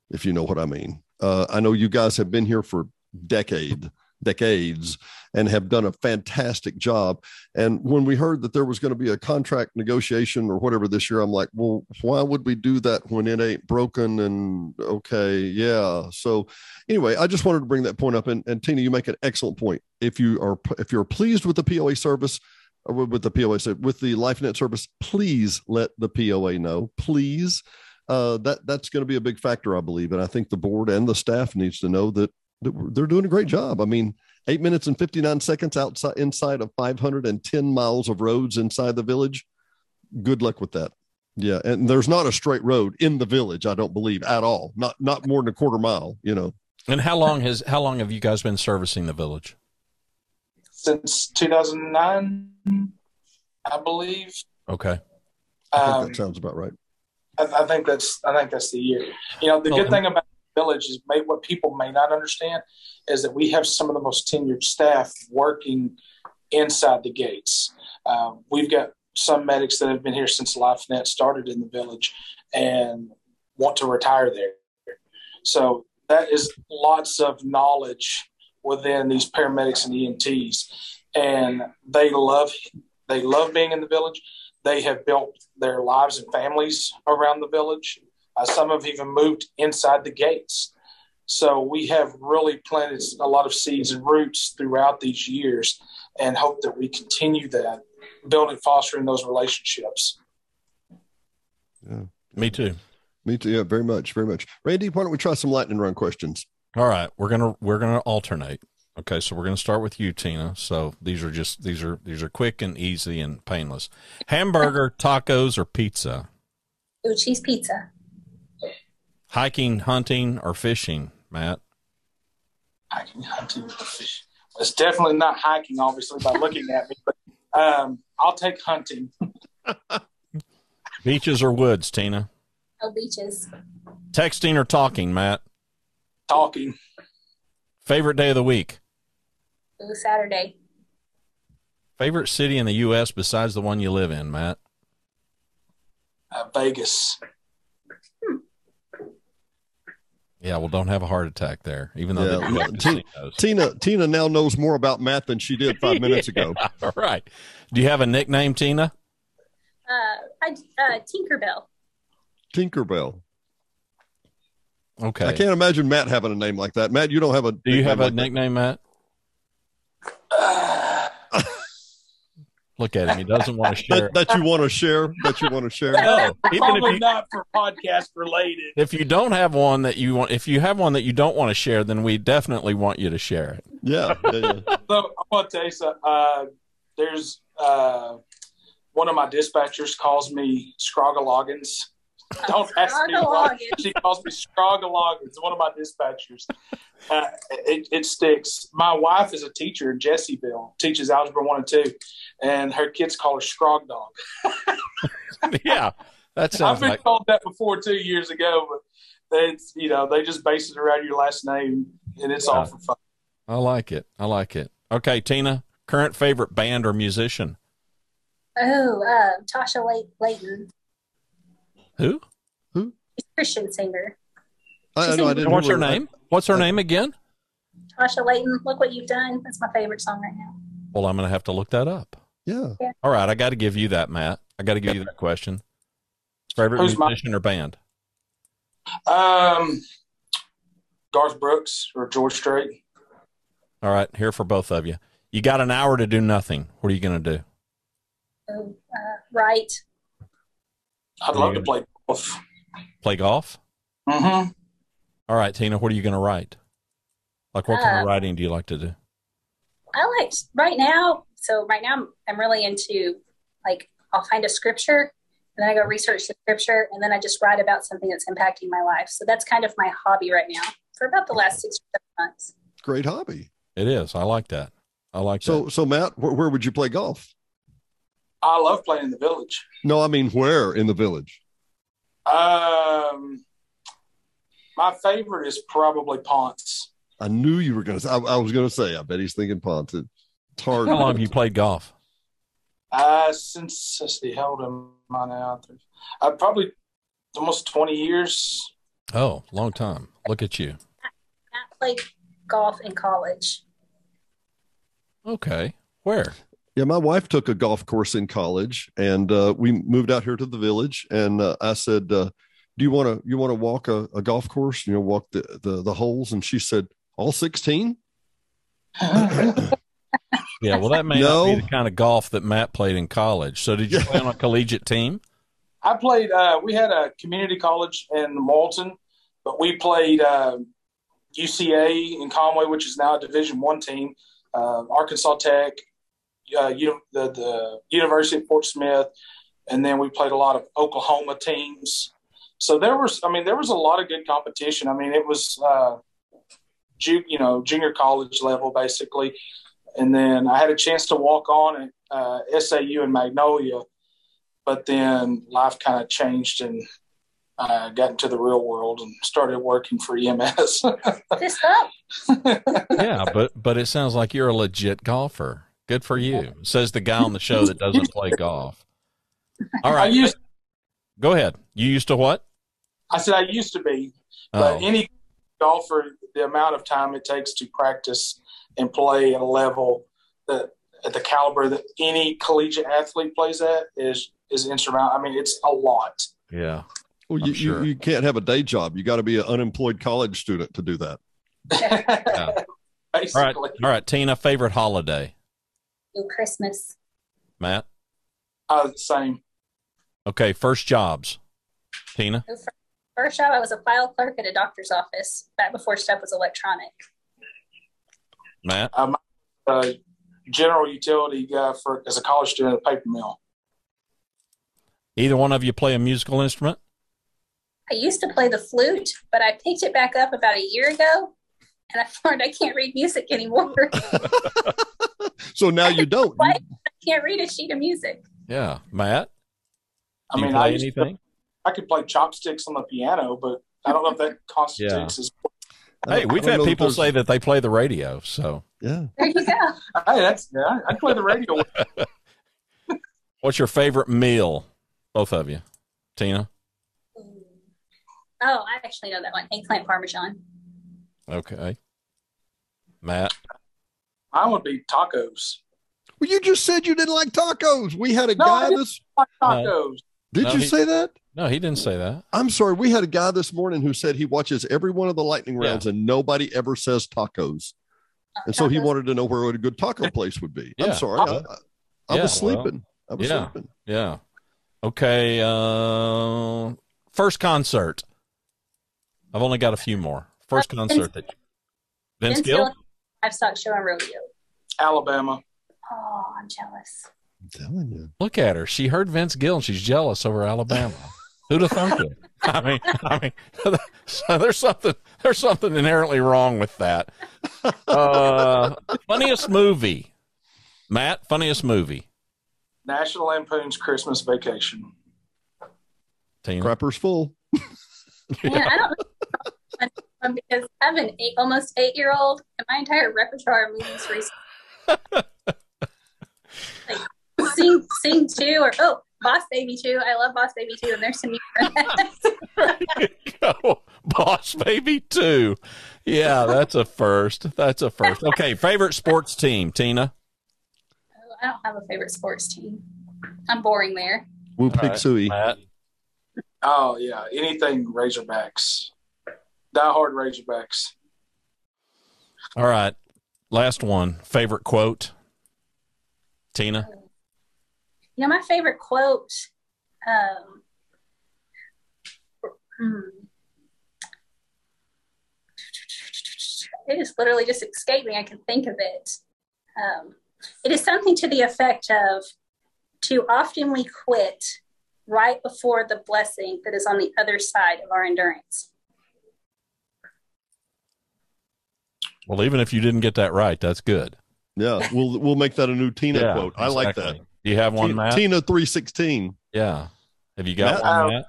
if you know what I mean. Uh, I know you guys have been here for decade, decades and have done a fantastic job. And when we heard that there was going to be a contract negotiation or whatever this year, I'm like, well, why would we do that when it ain't broken? And okay, yeah. So anyway, I just wanted to bring that point up. And, and Tina, you make an excellent point. If you are if you're pleased with the POA service, with the POA with the LifeNet service, please let the POA know. Please. Uh, that that's going to be a big factor, I believe, and I think the board and the staff needs to know that they're doing a great job. I mean, eight minutes and 59 seconds outside inside of 510 miles of roads inside the village. Good luck with that. Yeah. And there's not a straight road in the village, I don't believe at all. Not not more than a quarter mile, you know. And how long has how long have you guys been servicing the village? Since 2009, I believe. Okay. I um, that sounds about right. I, I, think that's I think that's the year. You know, the well, good thing about village is may, what people may not understand is that we have some of the most tenured staff working inside the gates. Uh, we've got some medics that have been here since LifeNet started in the village and want to retire there. So that is lots of knowledge within these paramedics and EMTs, and they love they love being in the village. They have built their lives and families around the village. Uh, some have even moved inside the gates. So we have really planted a lot of seeds and roots throughout these years and hope that we continue that, building, fostering those relationships. Yeah. Me too. Me too. Yeah, very much, very much. Randy, why don't we try some lightning round questions? All right, we're gonna we're gonna alternate. Okay, so we're gonna start with you, Tina. So these are just these are these are quick and easy and painless. Hamburger, tacos, or pizza? Ooh, cheese pizza. Hiking, hunting, or fishing, Matt? Hiking, hunting, or fishing. It's definitely not hiking, obviously, by looking at me, but um, I'll take hunting. beaches or woods, Tina? Oh, beaches. Texting or talking, Matt? Talking. Favorite day of the week? Ooh, Saturday. Favorite city in the U.S. besides the one you live in, Matt? Uh, Vegas. Yeah, well, don't have a heart attack there, even though yeah. Tina, Tina, Tina now knows more about Matt than she did five minutes ago. All right. Do you have a nickname, Tina? Uh, I, uh, Tinkerbell. Tinkerbell. Okay. I can't imagine Matt having a name like that. Matt, you don't have a. Do you have a like nickname, that? Matt? Look at him. He doesn't want to share. that, that, you want to share. That you want to share. No, even Probably if you, not for podcast related. If you don't have one that you want, if you have one that you don't want to share, then we definitely want you to share it. Yeah. yeah, yeah. So I want to tell you something. Uh, there's uh, one of my dispatchers calls me Scrogaloggins. Don't ask me why. She calls me Scrogaloggins. One of my dispatchers. Uh, it, it sticks. My wife is a teacher in Jessieville, teaches algebra one and two and her kids call her Scrog Dog. yeah, that sounds. I've been like... called that before two years ago, but it's you know they just base it around your last name, and it's yeah. all for fun. I like it. I like it. Okay, Tina, current favorite band or musician? Oh, uh, Tasha Layton. Who? Who? She's a Christian singer. I, I know. I didn't. What's her name? What's her name again? Tasha Layton. Look what you've done. That's my favorite song right now. Well, I'm going to have to look that up. Yeah. yeah. All right. I got to give you that, Matt. I got to give you that question. Favorite Who's musician my- or band? Um, Garth Brooks or George Strait. All right. Here for both of you. You got an hour to do nothing. What are you going to do? Oh, uh, right. I'd love to play golf. Play golf? Mm-hmm. All right, Tina, what are you going to write? Like, what uh, kind of uh, writing do you like to do? I like right now. So right now I'm, I'm really into like I'll find a scripture and then I go research the scripture and then I just write about something that's impacting my life. So that's kind of my hobby right now for about the last six or seven months. Great hobby. It is. I like that. I like so, that. So, Matt, where, where would you play golf? I love playing in the village. No, I mean where in the village? Um, my favorite is probably Ponce. I knew you were going to. I, I was going to say. I bet he's thinking Ponton. It's hard. How long have you played golf? Uh, since let's see, how old am I? Uh, probably almost twenty years. Oh, long time. Look at you. I played golf in college. Okay. Where? Yeah, my wife took a golf course in college, and uh, we moved out here to the village. And uh, I said, uh, "Do you want to you want to walk a, a, golf course? You know, walk the, the the holes?" And she said, "All 16? yeah, well, that may no. not be the kind of golf that Matt played in college. So, did you play on a collegiate team? I played. Uh, we had a community college in Morrilton, but we played uh, UCA in Conway, which is now a Division One team. Uh, Arkansas Tech, uh, the, the University of Fort Smith, and then we played a lot of Oklahoma teams. So there was, I mean, there was a lot of good competition. I mean, it was, uh, ju- you know, junior college level basically. And then I had a chance to walk on at uh, SAU and Magnolia, but then life kind of changed and I got into the real world and started working for EMS. This up. yeah, but but it sounds like you're a legit golfer. Good for you. Says the guy on the show that doesn't play golf. All right. Used, Go ahead. You used to what? I said I used to be, but oh. any golfer, the amount of time it takes to practice and play at a level that at the caliber that any collegiate athlete plays at is is insurmountable. I mean, it's a lot. Yeah. Well, you, sure. you, you, can't have a day job. You got to be an unemployed college student to do that. yeah. Basically. All right. All right. Tina, favorite holiday? Christmas. Matt? Uh, same. Okay. First jobs. Tina? First job, I was a file clerk at a doctor's office back before stuff was electronic. Matt? I'm a general utility guy for as a college student at a paper mill. Either one of you play a musical instrument? I used to play the flute, but I picked it back up about a year ago, and I learned I can't read music anymore. so now you don't. I can't read a sheet of music. Yeah, Matt. I mean, I anything? To, I could play chopsticks on the piano, but I don't know if that constitutes yeah. as. Hey, we've had people say that they play the radio, so yeah. There you go. hey, that's yeah. I play the radio. What's your favorite meal, both of you, Tina? Oh, I actually know that one. Eggplant parmesan. Okay. Matt? Mine would be tacos. Well, you just said you didn't like tacos. We had a no, guy this like uh, tacos. Did no, you he, say that? No, he didn't say that. I'm sorry. We had a guy this morning who said he watches every one of the lightning rounds yeah. and nobody ever says tacos. And so he wanted to know where a good taco place would be. Yeah. I'm sorry. I, I, I yeah, was sleeping. Well, I was yeah, sleeping. Yeah. Okay. Uh, first concert. I've only got a few more. First uh, concert Vince, that Vince, Vince Gill. Livestock Show and Rodeo. Alabama. Oh, I'm jealous. I'm telling you. Look at her. She heard Vince Gill and she's jealous over Alabama. Who'd have thunk it? I mean, I mean, there's something there's something inherently wrong with that. Uh, funniest movie, Matt. Funniest movie. National Lampoon's Christmas Vacation. Tina. Crapper's full. yeah. I don't because I have an eight, almost eight year old, and my entire repertoire of movies recently. like sing, sing two, or oh, Boss Baby two. I love Boss Baby two, and there's some new. go, Boss Baby two. Yeah, that's a first. That's a first. Okay, favorite sports team, Tina. Oh, I don't have a favorite sports team. I'm boring there. Whoop Pig Sooie. Oh yeah, anything Razorbacks, diehard Razorbacks. All right, last one. Favorite quote, Tina. You know my favorite quote. Um, hmm. It is literally just escaping. I can think of it. Um, it is something to the effect of, "Too often we quit." right before the blessing that is on the other side of our endurance. Well, even if you didn't get that right, that's good. Yeah, we'll we'll make that a new Tina yeah, quote. I like that. Do you have one, Tina, Matt? Tina three sixteen. Yeah. Have you got Matt? one, uh, Matt?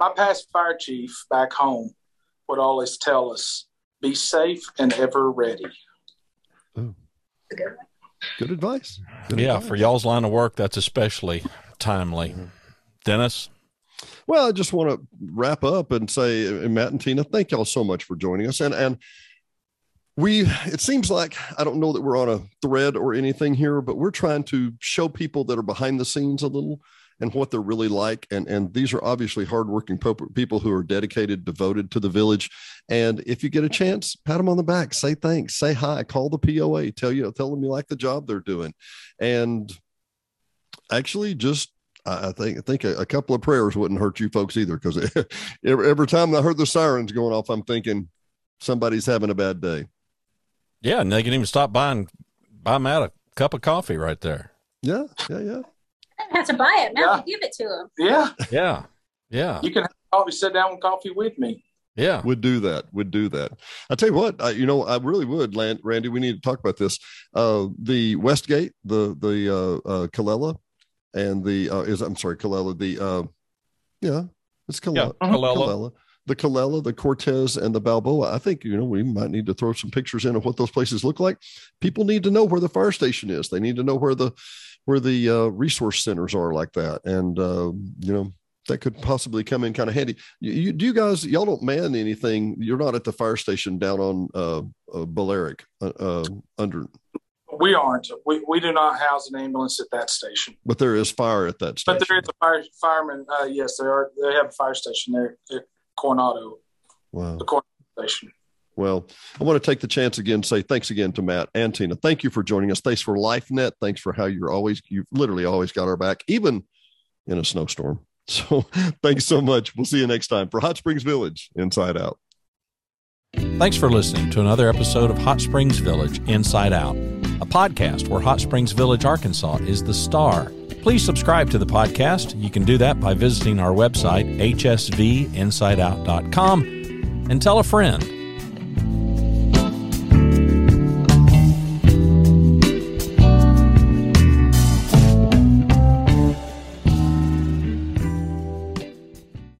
My past fire chief back home would always tell us, "Be safe and ever ready." Ooh. Good. Good advice. Good yeah, advice. for y'all's line of work, that's especially timely. Mm-hmm. Dennis? Well, I just want to wrap up and say, Matt and Tina, thank y'all so much for joining us. And and we it seems like i don't know that we're on a thread or anything here but we're trying to show people that are behind the scenes a little and what they're really like. And and these are obviously hardworking people who are dedicated devoted to the village. And if you get a chance pat them on the back say thanks say hi call the poa tell you tell them you like the job they're doing. And actually just I think I think a, a couple of prayers wouldn't hurt you folks either because every, every time I heard the sirens going off, I'm thinking somebody's having a bad day. Yeah, and they can even stop buying buy them out a cup of coffee right there. Yeah, yeah, yeah. I have to buy it. Now yeah. give it to him. Yeah, yeah, yeah. You can probably sit down with coffee with me. Yeah, would do that. Would do that. I tell you what, I, you know, I really would, Land, Randy. We need to talk about this. Uh, the Westgate, the the uh, uh, Kelela, and the uh, is I'm sorry, Kelela. The uh, yeah, it's Kelela. Yeah, Kelela. Kelela the Kelela, the Cortez, and the Balboa. I think you know we might need to throw some pictures in of what those places look like. People need to know where the fire station is. They need to know where the where the uh, resource centers are like that, and uh, you know that could possibly come in kind of handy. You, you, do you guys y'all don't man anything? You're not at the fire station down on uh, uh Balearic uh, uh, under. We aren't. We, we do not house an ambulance at that station. But there is fire at that station. But there is a fire fireman. Uh, yes, there are. They have a fire station there. Coronado. Wow. The Coronado station. Well, I want to take the chance again to say thanks again to Matt and Tina. Thank you for joining us. Thanks for LifeNet. Thanks for how you're always, you've literally always got our back, even in a snowstorm. So thanks so much. We'll see you next time for Hot Springs Village Inside Out. Thanks for listening to another episode of Hot Springs Village Inside Out, a podcast where Hot Springs Village, Arkansas is the star Please subscribe to the podcast. You can do that by visiting our website, hsvinsideout.com, and tell a friend.